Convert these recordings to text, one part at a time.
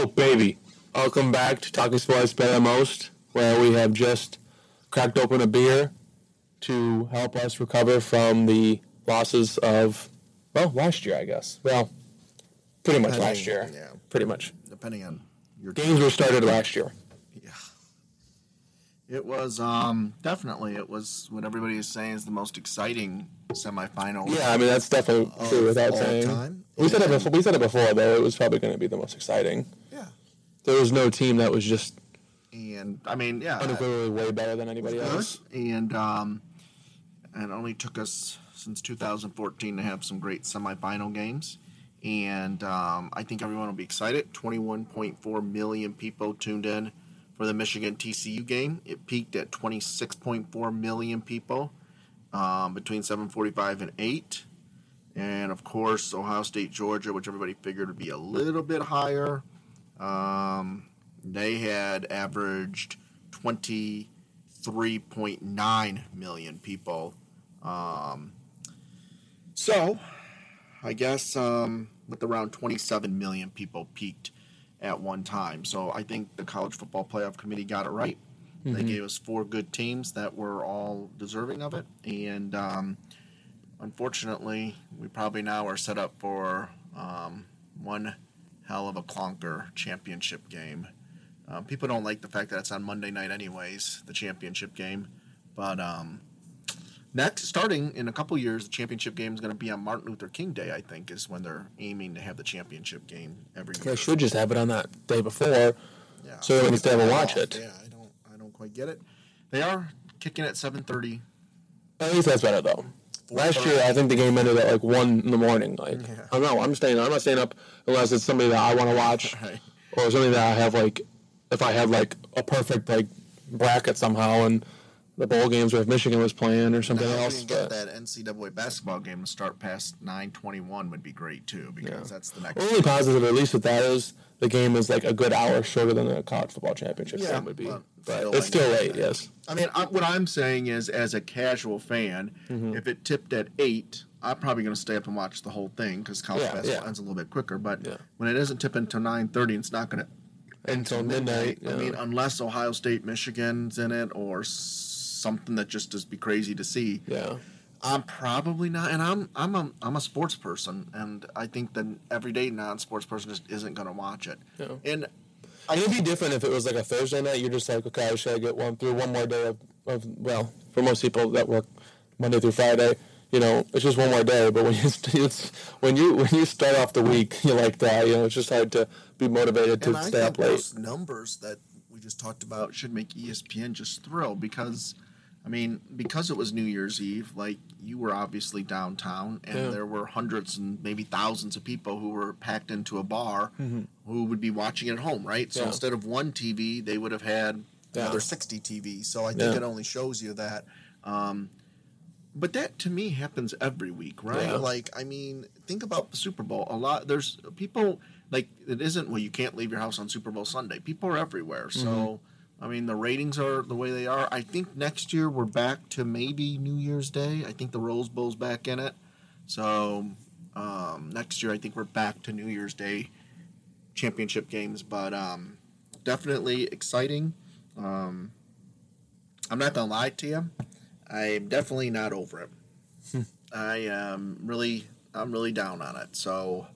Oh, baby. Welcome back to Talking Sports Better Most, where we have just cracked open a beer to help us recover from the losses of, well, last year, I guess. Well, pretty much Depending, last year. yeah. Pretty much. depending on your Games were started last year. Yeah. It was um definitely it was what everybody is saying is the most exciting semifinal. Yeah, I mean, that's definitely true without saying. time. We said, it before, we said it before, though. It was probably going to be the most exciting. There was no team that was just And I mean, yeah. unequivocally way better than anybody else. And um and it only took us since 2014 to have some great semifinal games. And um, I think everyone will be excited. 21.4 million people tuned in for the Michigan TCU game. It peaked at 26.4 million people um, between 7:45 and 8. And of course, Ohio State, Georgia, which everybody figured would be a little bit higher. Um, they had averaged 23.9 million people. Um, so, I guess um, with around 27 million people peaked at one time. So I think the College Football Playoff Committee got it right. They gave us four good teams that were all deserving of it. And um, unfortunately, we probably now are set up for um, one hell of a clunker championship game. Um, people don't like the fact that it's on Monday night, anyways, the championship game. But um, next, starting in a couple years, the championship game is going to be on Martin Luther King Day. I think is when they're aiming to have the championship game every year. They should just have it on that day before. Yeah. So stay up and watch Oh, it. Yeah, I don't, I don't quite get it. They are kicking at seven thirty. At least that's better though. Last year, I think the game ended at like one in the morning. Like, Yeah. I don't know. I'm staying. I'm not staying up unless it's somebody that I want to watch, Right. or something that I have like, if I have like a perfect like bracket somehow, and the bowl games where if Michigan was playing or something Now, else. get that NCAA basketball game to start past nine twenty one would be great too, because Yeah. that's the next. only positive, at least with that, is the game is like a good hour shorter than a college football championship Yeah, game would be. but But still, it's I still late. that. Yes. I mean, I, what I'm saying is, as a casual fan, Mm-hmm. if it tipped at eight, I'm probably going to stay up and watch the whole thing because college Yeah, basketball yeah. ends a little bit quicker. But Yeah. when it isn't tipping until nine thirty, it's not going to Until midnight. I yeah. mean, unless Ohio State, Michigan's in it, or something that just is be crazy to see. yeah. I'm probably not, and I'm I'm a I'm a sports person, and I think the everyday non-sports person just isn't going to watch it. Yeah. And I it'd be different if it was like a Thursday night. You're just like, okay, I should I get one through one more day of, of well, for most people that work Monday through Friday, you know, it's just one more day. But when you it's, when you when you start off the week, you like that. You know, it's just hard to be motivated to and I stay think up late. those numbers that we just talked about should make ESPN just thrill because, I mean, because it was New Year's Eve, like you were obviously downtown, and Yeah. there were hundreds and maybe thousands of people who were packed into a bar who would be watching it at home, right? So Mm-hmm. Yeah. instead of one TV, they would have had Yeah. another sixty TVs. So I think it only shows you that. Um, but that to me happens every week, right? Like, I mean, think about the Super Bowl. A lot there's people like it isn't well. You can't leave your house on Super Bowl Sunday. People are everywhere, so. Mm-hmm. I mean, the ratings are the way they are. I think next year we're back to maybe New Year's Day. I think the Rose Bowl's back in it. So um, next year, I think we're back to New Year's Day championship games. But um, definitely exciting. Um, I'm not gonna lie to you. I'm definitely not over it. I am really, I'm really down on it. So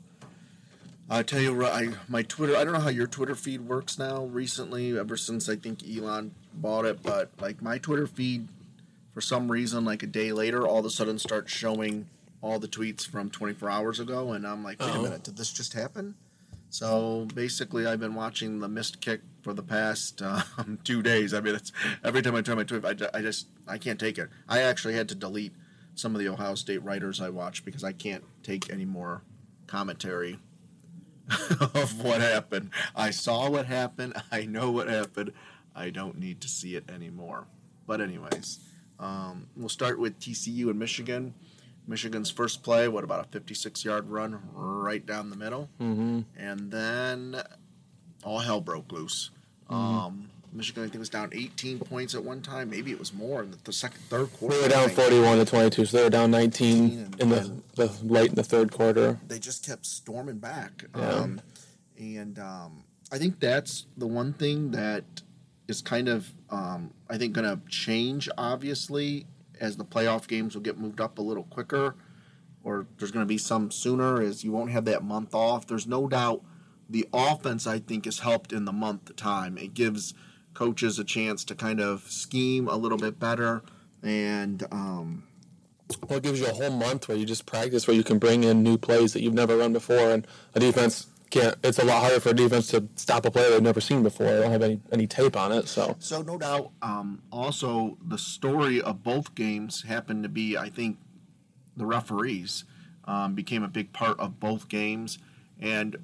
I tell you, I my Twitter. I don't know how your Twitter feed works now. Recently, ever since I think Elon bought it, but like my Twitter feed, for some reason, like a day later, all of a sudden starts showing all the tweets from 24 hours ago, and I'm like, wait Oh. a minute, did this just happen? So basically, I've been watching the missed kick for the past um, two days. I mean, it's every time I turn my Twitter, I, I just I can't take it. I actually had to delete some of the Ohio State writers I watch because I can't take any more commentary of what happened. I saw what happened. I know what happened. I don't need to see it anymore. But anyways, um, we'll start with TCU and Michigan. Michigan's first play, what about a 56 yard run right down the middle? Mm-hmm. And then all hell broke loose. Um, Michigan, I think, was down 18 points at one time. Maybe it was more in the, the second, third quarter. They were down 41 to 22, so they were down 19 in the, the late in the third quarter. They just kept storming back. Yeah. Um, and um, I think that's the one thing that is kind of um, I think going to change obviously as the playoff games will get moved up a little quicker, or there's going to be some sooner as you won't have that month off. There's no doubt the offense I think is helped in the month time. It gives coaches a chance to kind of scheme a little bit better and. Um, well, it gives you a whole month where you just practice, where you can bring in new plays that you've never run before, and a defense can't. It's a lot harder for a defense to stop a play they've never seen before. They don't have any any tape on it, so. So no doubt. Um, also, the story of both games happened to be, I think, the referees um, became a big part of both games, and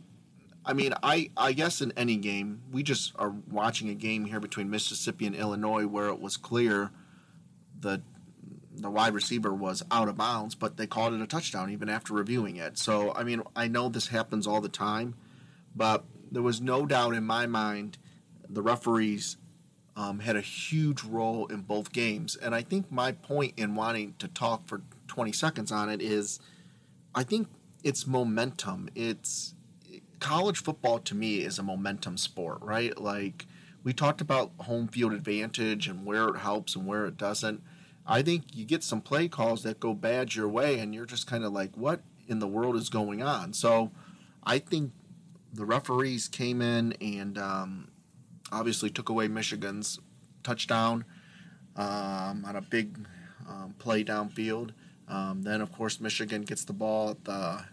I mean, I, I guess in any game, we just are watching a game here between Mississippi and Illinois where it was clear the the wide receiver was out of bounds, but they called it a touchdown even after reviewing it. So, I mean, I know this happens all the time, but there was no doubt in my mind the referees um, had a huge role in both games. And I think my point in wanting to talk for 20 seconds on it is I think it's momentum. It's college football to me is a momentum sport, right? Like we talked about home field advantage and where it helps and where it doesn't I think you get some play calls that go bad your way, and you're just kind of like, what in the world is going on? So I think the referees came in and um, obviously took away Michigan's touchdown um, on a big um, play downfield. Um, then, of course, Michigan gets the ball at the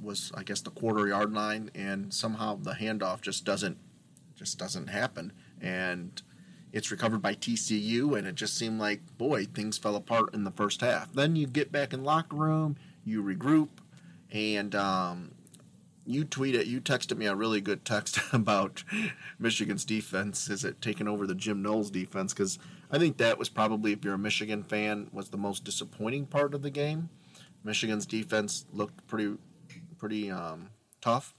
was I guess the quarter yard line, and somehow the handoff just doesn't just doesn't happen. And it's recovered by TCU, and it just seemed like, boy, things fell apart in the first half. Then you get back in locker room, you regroup, and um, you tweeted, you texted me a really good text about Michigan's defense. Is it taking over the Jim Knowles defense? Because I think that was probably, if you're a Michigan fan, was the most disappointing part of the game. Michigan's defense looked pretty, pretty um, tough,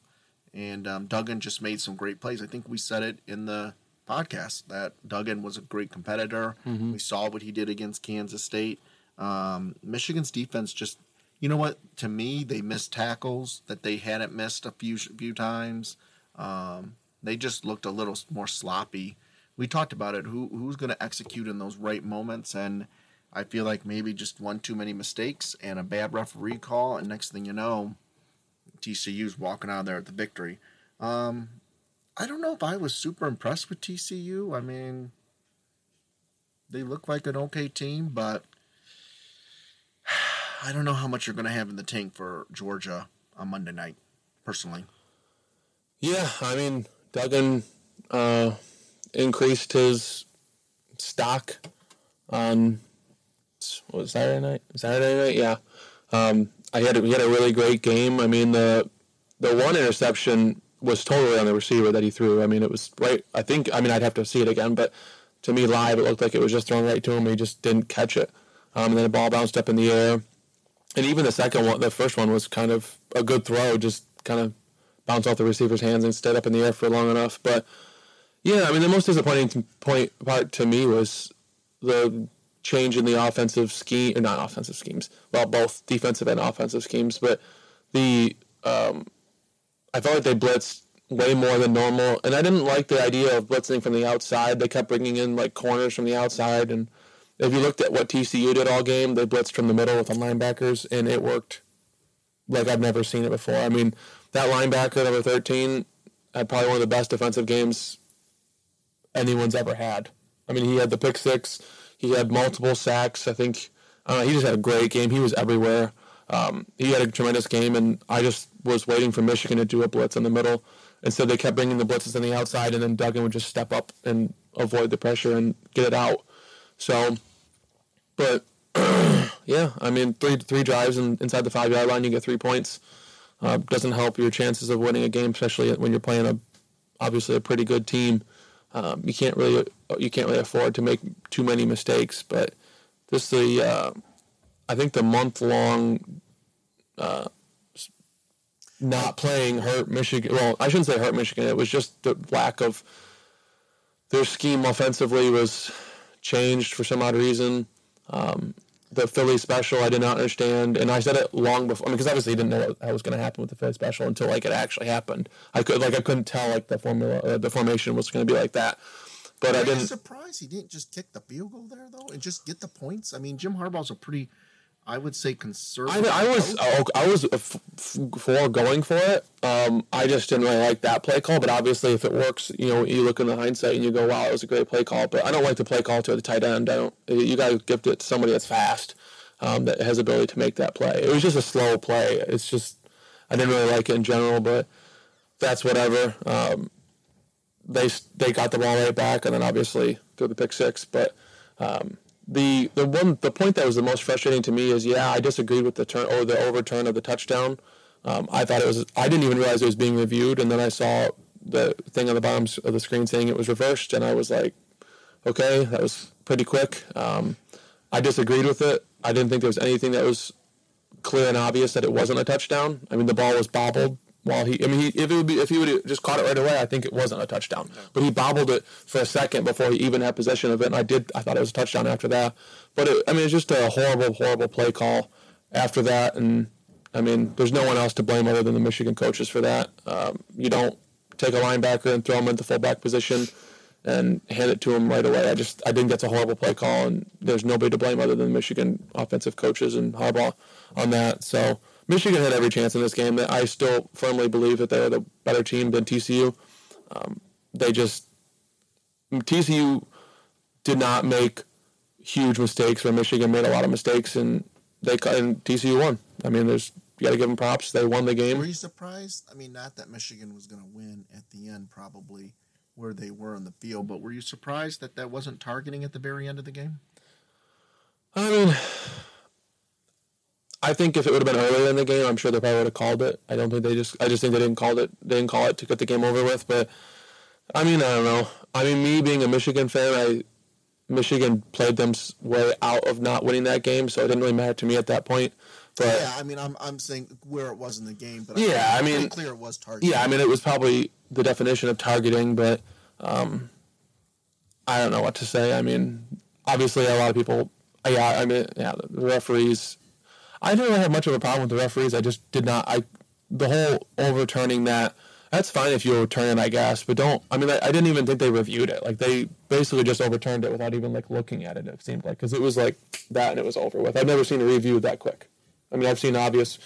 and um, Duggan just made some great plays. I think we said it in the podcast that Duggan was a great competitor. Mm-hmm. We saw what he did against Kansas State. Um, Michigan's defense just, you know what? To me, they missed tackles that they hadn't missed a few few times. Um, they just looked a little more sloppy. We talked about it. Who who's going to execute in those right moments? And I feel like maybe just one too many mistakes and a bad referee call, and next thing you know, TCU's walking out there at the victory. Um, I don't know if I was super impressed with TCU. I mean, they look like an okay team, but I don't know how much you're going to have in the tank for Georgia on Monday night, personally. Yeah, I mean, Duggan uh, increased his stock on what Saturday night? Saturday night, yeah. Um, I had a, he had a really great game. I mean, the the one interception was totally on the receiver that he threw. I mean, it was right. I think. I mean, I'd have to see it again, but to me, live, it looked like it was just thrown right to him. He just didn't catch it, um, and then the ball bounced up in the air. And even the second one, the first one was kind of a good throw, just kind of bounced off the receiver's hands and stayed up in the air for long enough. But yeah, I mean, the most disappointing point part to me was the change in the offensive scheme, or not offensive schemes. Well, both defensive and offensive schemes, but the um, I felt like they blitzed way more than normal, and I didn't like the idea of blitzing from the outside. They kept bringing in like corners from the outside, and if you looked at what TCU did all game, they blitzed from the middle with the linebackers, and it worked like I've never seen it before. I mean, that linebacker number thirteen had probably one of the best defensive games anyone's ever had. I mean, he had the pick six, he had multiple sacks. I think uh, he just had a great game. He was everywhere. Um, he had a tremendous game, and I just was waiting for Michigan to do a blitz in the middle. Instead, so they kept bringing the blitzes on the outside, and then Duggan would just step up and avoid the pressure and get it out. So, but yeah, I mean, three three drives in, inside the five yard line, you get three points. Uh, doesn't help your chances of winning a game, especially when you're playing a obviously a pretty good team. Um, you can't really you can't really afford to make too many mistakes, but just the uh, I think the month long uh, not playing hurt Michigan. Well, I shouldn't say hurt Michigan. It was just the lack of their scheme offensively was changed for some odd reason. Um, the Philly special I did not understand, and I said it long before. I mean, because obviously I didn't know what was going to happen with the Philly special until like it actually happened. I could like I couldn't tell like the formula, uh, the formation was going to be like that. But Are I didn't. surprised he didn't just kick the field goal there though and just get the points? I mean, Jim Harbaugh's a pretty, I would say, I, conservative. I was coach. I was f- f- for going for it. Um, I just didn't really like that play call. But obviously, if it works, you know, you look in the hindsight and you go, "Wow, it was a great play call." But I don't like the play call to the tight end. I don't. You got to gift it to somebody that's fast, um, that has ability to make that play. It was just a slow play. It's just I didn't really like it in general, but that's whatever. Um, they they got the ball right back, and then obviously threw the pick six. But um, the the one the point that was the most frustrating to me is yeah, I disagreed with the turn or the overturn of the touchdown. Um, I thought it was I didn't even realize it was being reviewed, and then I saw the thing on the bottom of the screen saying it was reversed, and I was like, okay, that was pretty quick. Um, I disagreed with it. I didn't think there was anything that was clear and obvious that it wasn't a touchdown. I mean, the ball was bobbled while he. I mean, he, if it would be if he would have just caught it right away, I think it wasn't a touchdown. But he bobbled it for a second before he even had possession of it, and I did. I thought it was a touchdown after that. But it, I mean, it's just a horrible, horrible play call after that, and I mean, there's no one else to blame other than the Michigan coaches for that. Um, you don't take a linebacker and throw him into fullback position and hand it to him right away. I just I think that's a horrible play call, and there's nobody to blame other than the Michigan offensive coaches and Harbaugh on that. So Michigan had every chance in this game. That I still firmly believe that they're the better team than TCU. Um, they just TCU did not make huge mistakes, where Michigan made a lot of mistakes, and they and TCU won. I mean, there's you got to give them props. They won the game. Were you surprised? I mean, not that Michigan was going to win at the end, probably where they were on the field, but were you surprised that that wasn't targeting at the very end of the game? I mean, I think if it would have been earlier in the game, I'm sure they probably would have called it. I don't think they just. I just think they didn't call it. They didn't call it to get the game over with. But I mean, I don't know. I mean, me being a Michigan fan, I Michigan played them way out of not winning that game, so it didn't really matter to me at that point. But yeah, I mean, I'm I'm saying where it was in the game, but Yeah, I it's mean- clear it was targeting. Yeah, I mean, it was probably the definition of targeting, but um, I don't know what to say. I mean, obviously, a lot of people. Yeah, I mean, yeah, the referees. I didn't really have much of a problem with the referees. I just did not. I the whole overturning that. That's fine if you overturn it, I guess, but don't. I mean, I, I didn't even think they reviewed it. Like they basically just overturned it without even like looking at it. It seemed like because it was like that and it was over with. I've never seen a review that quick. I mean, I've seen obvious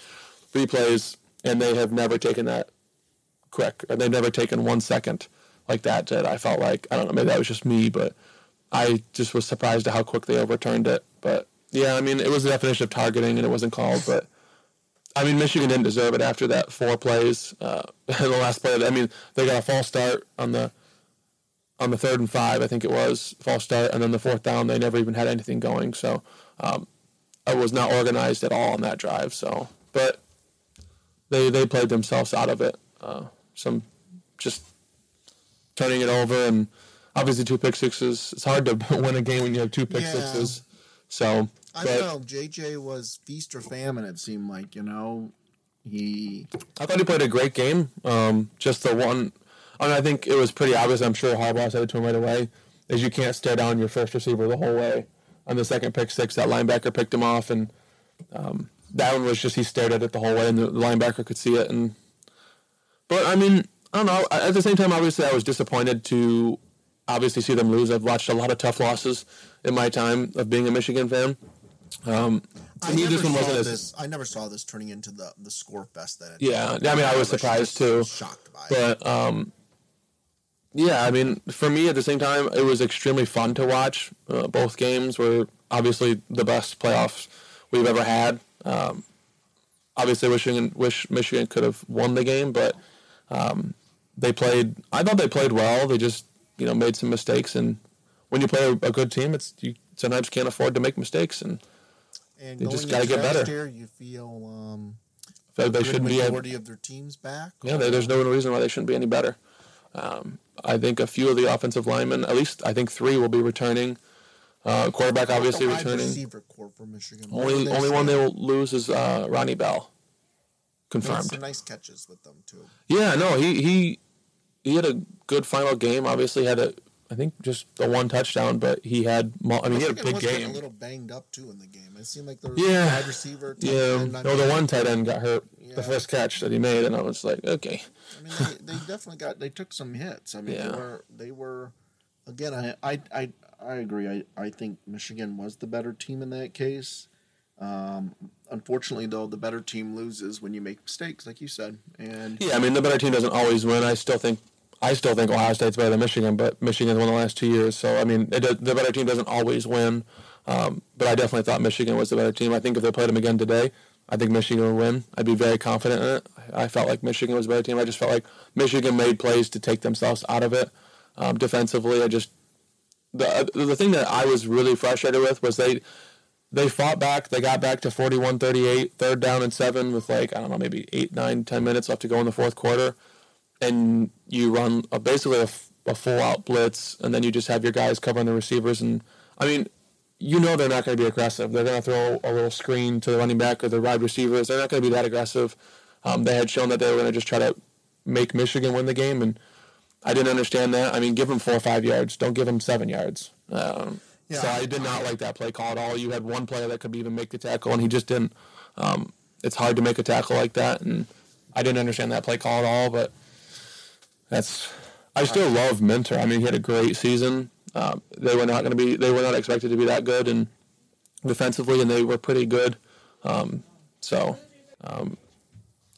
replays, and they have never taken that quick. Or they've never taken one second like that. That I felt like I don't know. Maybe that was just me, but I just was surprised at how quick they overturned it. But yeah, I mean, it was the definition of targeting, and it wasn't called. But I mean, Michigan didn't deserve it after that four plays. Uh, the last play, I mean, they got a false start on the on the third and five, I think it was false start, and then the fourth down, they never even had anything going. So um, I was not organized at all on that drive. So, but they they played themselves out of it. Uh, some just turning it over, and obviously two pick sixes. It's hard to win a game when you have two pick Yeah. sixes. So, I but don't know. JJ was feast or famine. It seemed like you know he I thought he played a great game. Um, just the one, I mean, I think it was pretty obvious. I'm sure Harbaugh said it to him right away. Is you can't stare down your first receiver the whole way. On the second pick six, that linebacker picked him off, and um, that one was just he stared at it the whole way, and the linebacker could see it. And but I mean, I don't know. At the same time, obviously, I was disappointed to obviously see them lose. I've watched a lot of tough losses in my time of being a Michigan fan. Um, to I me, never this one saw wasn't as this. I never saw this turning into the the score fest that it. Yeah, I mean, I was surprised, too. Shocked by it. But um, yeah, I mean, for me at the same time, it was extremely fun to watch. Uh, both games were obviously the best playoffs we've ever had. Um, obviously, wishing wish Michigan could have won the game, but um, they played. I thought they played well. They just you know made some mistakes, and when you play a, a good team, it's you sometimes can't afford to make mistakes, and And They just gotta get better. Year, you feel um, so they shouldn't be. Majority of their teams back. Yeah, there, there's no reason why they shouldn't be any better. Um, I think a few of the offensive linemen, at least I think three, will be returning. Uh, quarterback obviously returning. receiver core for Michigan. Only only one they will lose is uh, Ronnie Bell. Confirmed. some nice catches with them too. Yeah, no, he he he had a good final game. Obviously, had a I think just the one touchdown, but he had. I mean, he had a big game. A little banged up too in the game. It seemed like there was Yeah. wide receiver. Yeah, end, no, the one tight end got hurt. Yeah. The first catch that he made, and I was like, okay, I mean, they, they definitely got. They took some hits. I mean, Yeah. they were. They were. Again, I, I, I, I agree. I, I think Michigan was the better team in that case. Um, unfortunately, though, the better team loses when you make mistakes, like you said. And yeah. I mean, the better team doesn't always win. I still think, I still think Ohio State's better than Michigan, but Michigan won the last two years, so I mean, it, the better team doesn't always win. Um, but I definitely thought Michigan was the better team. I think if they played them again today, I think Michigan would win. I'd be very confident in it. I I felt like Michigan was a better team. I just felt like Michigan made plays to take themselves out of it. Um, defensively, I just the the thing that I was really frustrated with was they they fought back. They got back to 41-38, third down and seven with like I don't know maybe eight, nine, ten minutes left to go in the fourth quarter, and you run a, basically a full out blitz, and then you just have your guys covering the receivers. And I mean, you know they're not going to be aggressive. They're going to throw a little screen to the running back or the wide receivers. They're not going to be that aggressive. Um, they had shown that they were going to just try to make Michigan win the game, and I didn't understand that. I mean, give them four or five yards. Don't give them seven yards. Um, Yeah. So I did not like that play call at all. You had one player that could even make the tackle, and he just didn't. Um, it's hard to make a tackle like that, and I didn't understand that play call at all. But that's I still love Minter. I mean, he had a great season. Um, they were not going to be. They were not expected to be that good, and defensively, and they were pretty good. Um, so, um,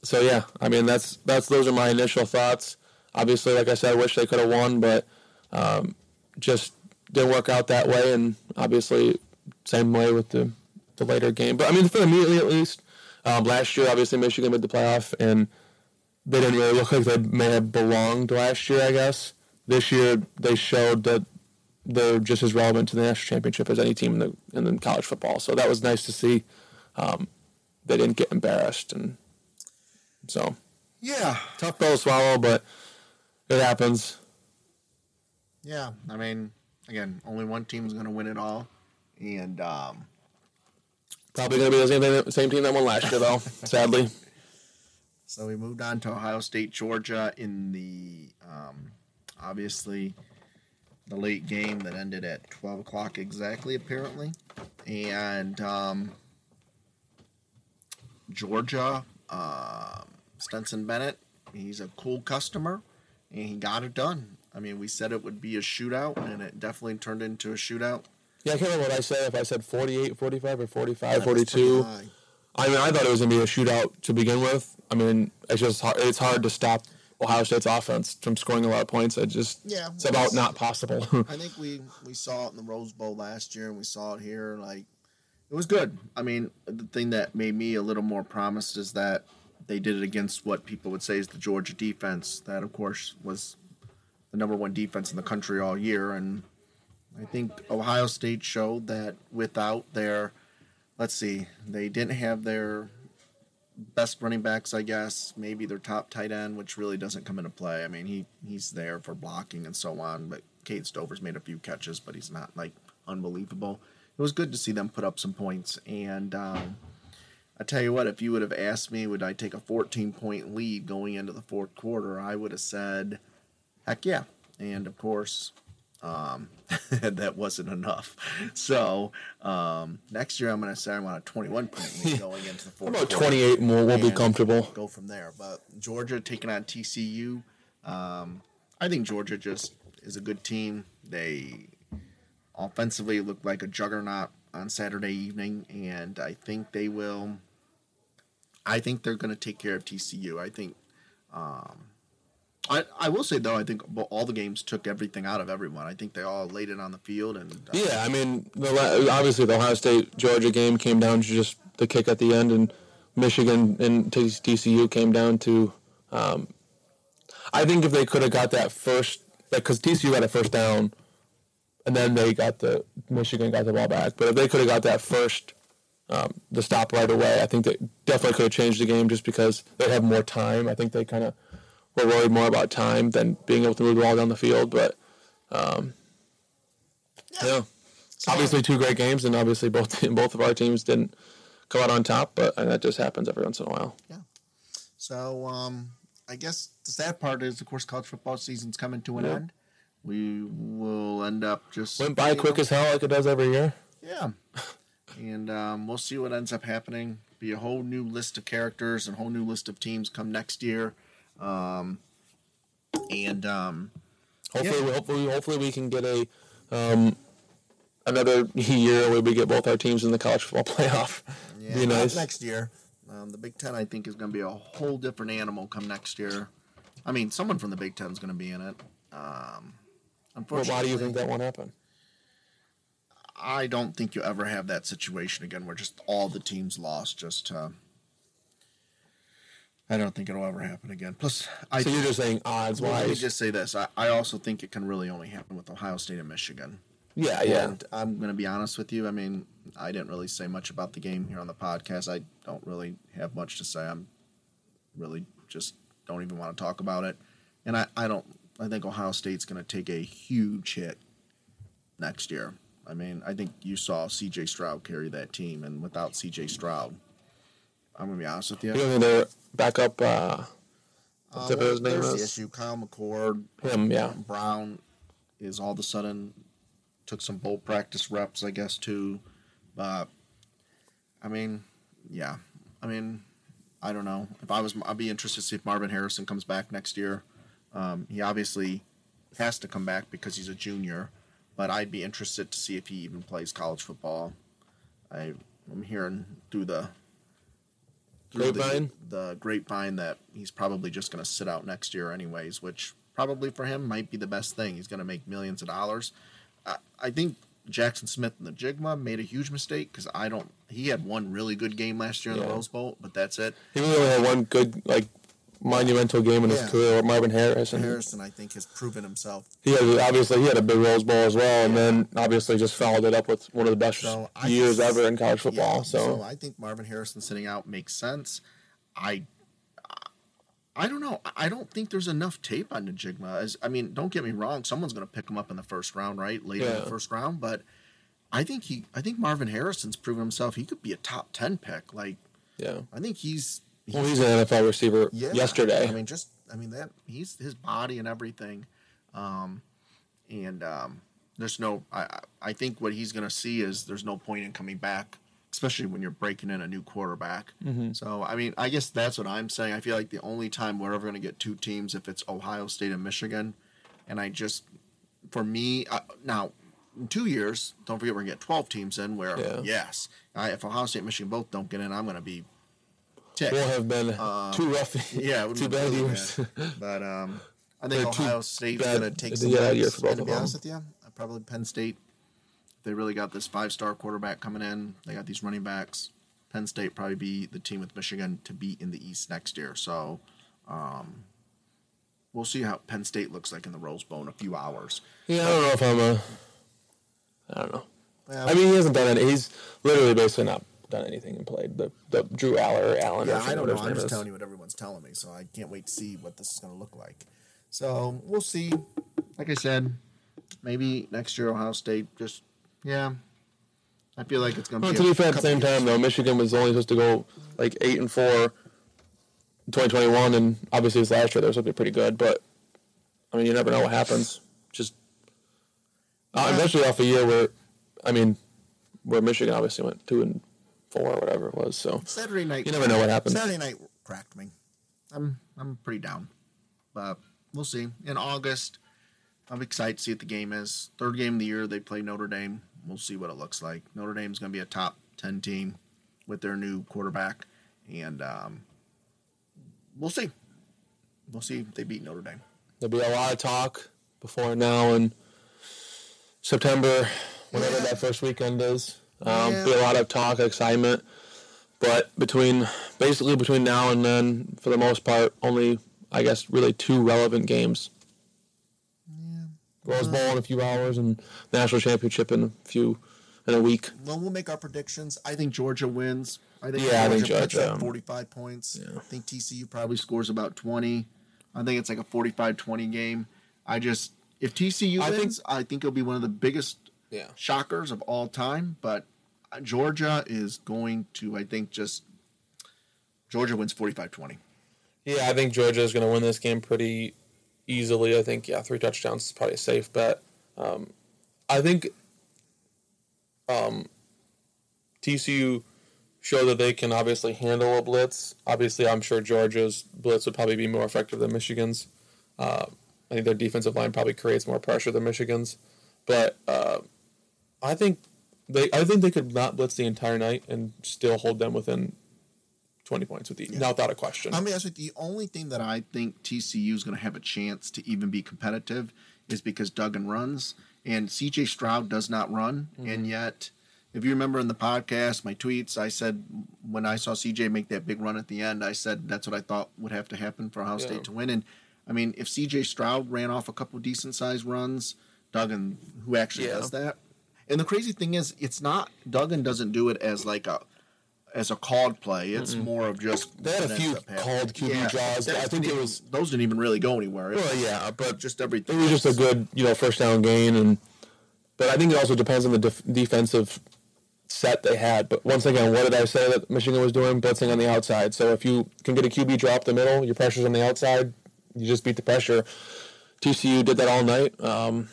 so yeah. I mean, that's that's those are my initial thoughts. Obviously, like I said, I wish they could have won, but um, just didn't work out that way. And obviously, same way with the the later game. But I mean, for immediately at least, um, last year, obviously Michigan made the playoff, and they didn't really look like they may have belonged last year. I guess this year they showed that they're just as relevant to the national championship as any team in the in the college football. So that was nice to see. Um, they didn't get embarrassed, and so yeah, tough pill to swallow, but it happens. yeah. I mean, again, only one team's going to win it all, and um, Probably going to be the same same team that won last year, though. sadly, So we moved on to Ohio State, Georgia in the um, obviously the late game that ended at twelve o'clock exactly, apparently, and um, Georgia um Stetson Bennett, he's a cool customer, and he got it done. I mean, we said it would be a shootout, and it definitely turned into a shootout. yeah. I can't remember what I said. If I said 48, 45, or 45, That was pretty 42. I mean, I thought it was going to be a shootout to begin with. I mean, it's just hard, it's hard to stop Ohio State's offense from scoring a lot of points. It just Yeah, it's about not possible. I think we we saw it in the Rose Bowl last year, and we saw it here. Like it was good. I mean, the thing that made me a little more promised is that they did it against what people would say is the Georgia defense. That, of course, was the number one defense in the country all year, and I think Ohio State showed that without their, let's see, they didn't have their best running backs, I guess. Maybe their top tight end, which really doesn't come into play. I mean, he he's there for blocking and so on. But Cade Stover's made a few catches, but he's not like unbelievable. It was good to see them put up some points. And um, I tell you what, if you would have asked me, would I take a 14 point lead going into the fourth quarter, I would have said, heck yeah. And of course, um, that wasn't enough. So um, next year, I'm going to say I want a 21 point lead going into the fourth about 28 more, we'll, be comfortable. Go from there. But Georgia taking on TCU, um, I think Georgia just is a good team. They offensively look like a juggernaut on Saturday evening, and I think they will. I think they're going to take care of TCU. I think. Um, I, I will say though I think all the games took everything out of everyone. I think they all laid it on the field and uh, Yeah, I mean, the, obviously the Ohio State Georgia game came down to just the kick at the end, and Michigan and TCU came down to. Um, I think if they could have got that first, like, because TCU got a first down, and then they got the Michigan got the ball back. But if they could have got that first, um, the stop right away, I think they definitely could have changed the game just because they have more time. I think they kind of were worried more about time than being able to move the ball down the field. But um, yeah. obviously two great games, and obviously both both of our teams didn't come out on top. But and that just happens every once in a while. Yeah. So um, I guess the sad part is, of course, college football season's coming to an Yeah. end. we will end up just Went by quick know, as hell like it does every year. yeah. And um, we'll see what ends up happening. Be a whole new list of characters and whole new list of teams come next year. Um, and um, Hopefully, Yeah. hopefully, hopefully we can get a um, another year where we get both our teams in the college football playoff. yeah, Be nice. next year. Um, the Big Ten, I think, is going to be a whole different animal come next year. I mean, someone from the Big Ten is going to be in it. Um, Well, unfortunately, why do you think that won't happen? I don't think you ever have that situation again where just all the teams lost just to. I don't think it'll ever happen again. Plus, I So you're just saying odds wise. let me just say this: I, I also think it can really only happen with Ohio State and Michigan. Yeah, yeah. And I'm going to be honest with you. I mean, I didn't really say much about the game here on the podcast. I don't really have much to say. I'm really just don't even want to talk about it. And I, I don't. I think Ohio State's going to take a huge hit next year. I mean, I think you saw C.J. Stroud carry that team, and without C.J. Stroud, I'm going to be honest with you. You think their backup, uh, Uh, his name there's the issue. Kyle McCord, him, yeah. Brown is all of a sudden took some bowl practice reps, I guess, too. But I mean, yeah. I mean, I don't know. If I was, I'd be interested to see if Marvin Harrison comes back next year. Um, he obviously has to come back because he's a junior, but I'd be interested to see if he even plays college football. I, I'm hearing through the Grapevine? the, the grapevine that he's probably just going to sit out next year, anyways, which probably for him might be the best thing. He's going to make millions of dollars. I, I think Jaxon Smith-Njigba made a huge mistake because I don't. He had one really good game last year in Yeah. the Rose Bowl, but that's it. He only had one good, like, monumental game in his career with Marvin Harrison. Harrison, I think, has proven himself. He had obviously he had a big Rose Bowl as well, and then obviously just followed it up with one of the best So years just- ever in college football. Yeah, so, I think Marvin Harrison sitting out makes sense. I I don't know. I don't think there's enough tape on Njigba. As I mean, don't get me wrong, someone's going to pick him up in the first round, right? Later in the first round, but I think he I think Marvin Harrison's proven himself. He could be a top 10 pick. Like yeah. I think he's Well, he's an NFL receiver yeah, yesterday. I mean, just I mean that he's his body and everything, um, and um, there's no. I I- think what he's gonna see is there's no point in coming back, especially when you're breaking in a new quarterback. Mm-hmm. So I mean, I guess that's what I'm saying. I feel like the only time we're ever gonna get two teams if it's Ohio State and Michigan, and I just for me uh, now. In two years, don't forget we're gonna get twelve teams in. Where Yeah. yes, I, if Ohio State and Michigan both don't get in, I'm gonna be ticked. will have been Uh, two rough, Yeah, it two bad years. But um, I think Ohio State's going to take yeah, some year years. for both and to be honest with you, uh, probably Penn State. They really got this five-star quarterback coming in, they got these running backs. Penn State probably be the team with Michigan to beat in the East next year. So, um, we'll see how Penn State looks like in the Rose Bowl in a few hours. Yeah, I don't know if I'm a. I don't know. Well, I mean, he hasn't done any. He's literally basically not done anything and played the the Drew Allar or Allen. or Yeah, I don't know. I'm just is. telling you what everyone's telling me, so I can't wait to see what this is going to look like. So we'll see. Like I said, maybe next year Ohio State just yeah. I feel like it's going Well, be. to a be fair, at the same years. time though, Michigan was only supposed to go like eight and four. 2021, and obviously this last year they were supposed to be pretty good, but I mean, you never know what happens. Just uh, especially off a year where, I mean, where Michigan obviously went two and four or whatever it was. So Saturday night. You never know what happens. Saturday night cracked me. I'm I'm pretty down, but we'll see. In August, I'm excited to see what the game is. Third game of the year, they play Notre Dame. We'll see what it looks like. Notre Dame's going to be a top ten team with their new quarterback, and um, we'll see. We'll see if they beat Notre Dame. there'll be a lot of talk before now and September, whenever Yeah. that first weekend is. Um, Yeah. Be a lot of talk, excitement, but between basically between now and then, for the most part, only I guess really two relevant games. Yeah. Rose Bowl in a few hours and national championship in a few in a week. Well, we'll make our predictions. I think Georgia wins. I think Yeah, I think Georgia puts up um, 45 points. yeah. I think TCU probably scores about 20. I think it's like a 45-20 game. I just if TCU I think- wins, I think it'll be one of the biggest Yeah. shockers of all time. But Georgia is going to, I think, just Georgia wins 45-20. Yeah, I think Georgia is going to win this game pretty easily. I think yeah, three touchdowns is probably a safe bet. Um, I think um, TCU show that they can obviously handle a blitz. Obviously, I'm sure Georgia's blitz would probably be more effective than Michigan's. Uh, I think their defensive line probably creates more pressure than Michigan's, but uh, I think they I think they could not blitz the entire night and still hold them within twenty points with the yeah. without a question. I mean, actually, the only thing that I think TCU is going to have a chance to even be competitive is because Duggan runs and CJ Stroud does not run, mm-hmm. and yet. If you remember in the podcast, my tweets, I said when I saw CJ make that big run at the end, I said that's what I thought would have to happen for Ohio yeah. State to win. And I mean, if C.J. Stroud ran off a couple decent sized runs, Duggan, who actually yeah. does that, and the crazy thing is, it's not Duggan doesn't do it as like a as a called play. It's mm more of just they had a few called QB yeah, draws. I think it was those didn't even really go anywhere. Well, yeah, but just everything. It was just a good you know first down gain, and but I think it also depends on the def- defensive set they had. But once again, what did I say that Michigan was doing? Blitzing on the outside. So if you can get a QB drop the middle, your pressure's on the outside you just beat the pressure. TCU did that all night. Um,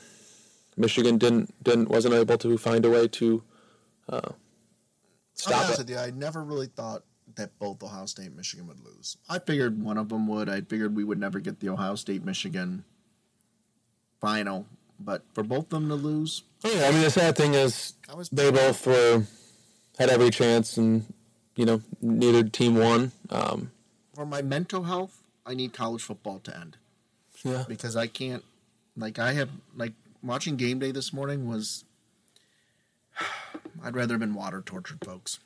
Michigan didn't didn't wasn't able to find a way to uh, stop it. With you, I never really thought that both Ohio State and Michigan would lose. I figured one of them would. I figured we would never get the Ohio State Michigan final, but for both of them to lose. Oh, yeah, I mean the sad thing is they both were had every chance, and you know neither team won. Um, for my mental health, I need college football to end. Yeah. Because I can't like I have like watching game day this morning was I'd rather have been water tortured folks.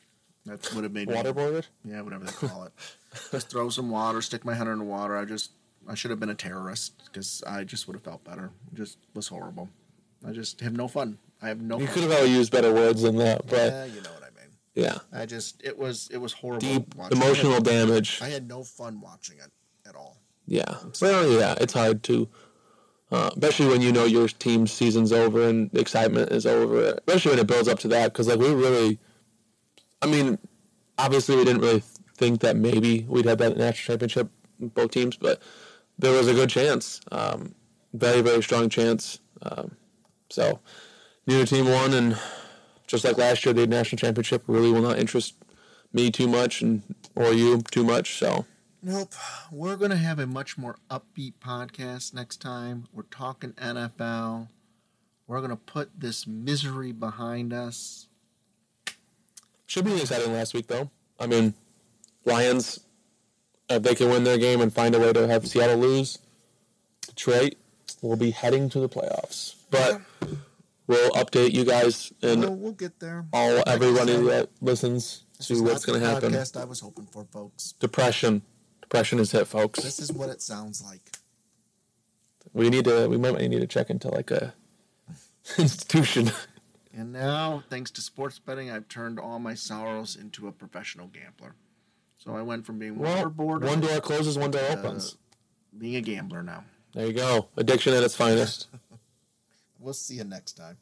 That would have made me waterboarded. Yeah, whatever they call it. just throw some water, stick my head in the water. I just I should have been a terrorist because I just would have felt better. It just was horrible. I just have no fun. I have no. You fun. could have used better words than that, but yeah, you know what I mean. Yeah. I just it was it was horrible. Deep emotional I damage. I had no fun watching it at all. Yeah. Well, yeah, it's hard to, uh, especially when you know your team's season's over and the excitement is over. Especially when it builds up to that, because like we really, I mean, obviously we didn't really think that maybe we'd have that national championship both teams, but there was a good chance, um, very very strong chance. Um, so neither team won, and just like last year, the national championship really will not interest me too much and or you too much. So Nope. We're going to have a much more upbeat podcast next time. We're talking NFL. We're going to put this misery behind us. Should be exciting last week, though. I mean, Lions, if they can win their game and find a way to have Seattle lose, Detroit will be heading to the playoffs. But we'll update you guys and we'll, we'll get there. All everybody that listens to what's going to happen. Podcast I was hoping for, folks. Depression. Depression is hit, folks. This is what it sounds like. We need to. We might need to check into like a institution. And now, thanks to sports betting, I've turned all my sorrows into a professional gambler. So I went from being well. One door closes, one door opens. Being a gambler now. There you go. Addiction at its finest. we'll see you next time.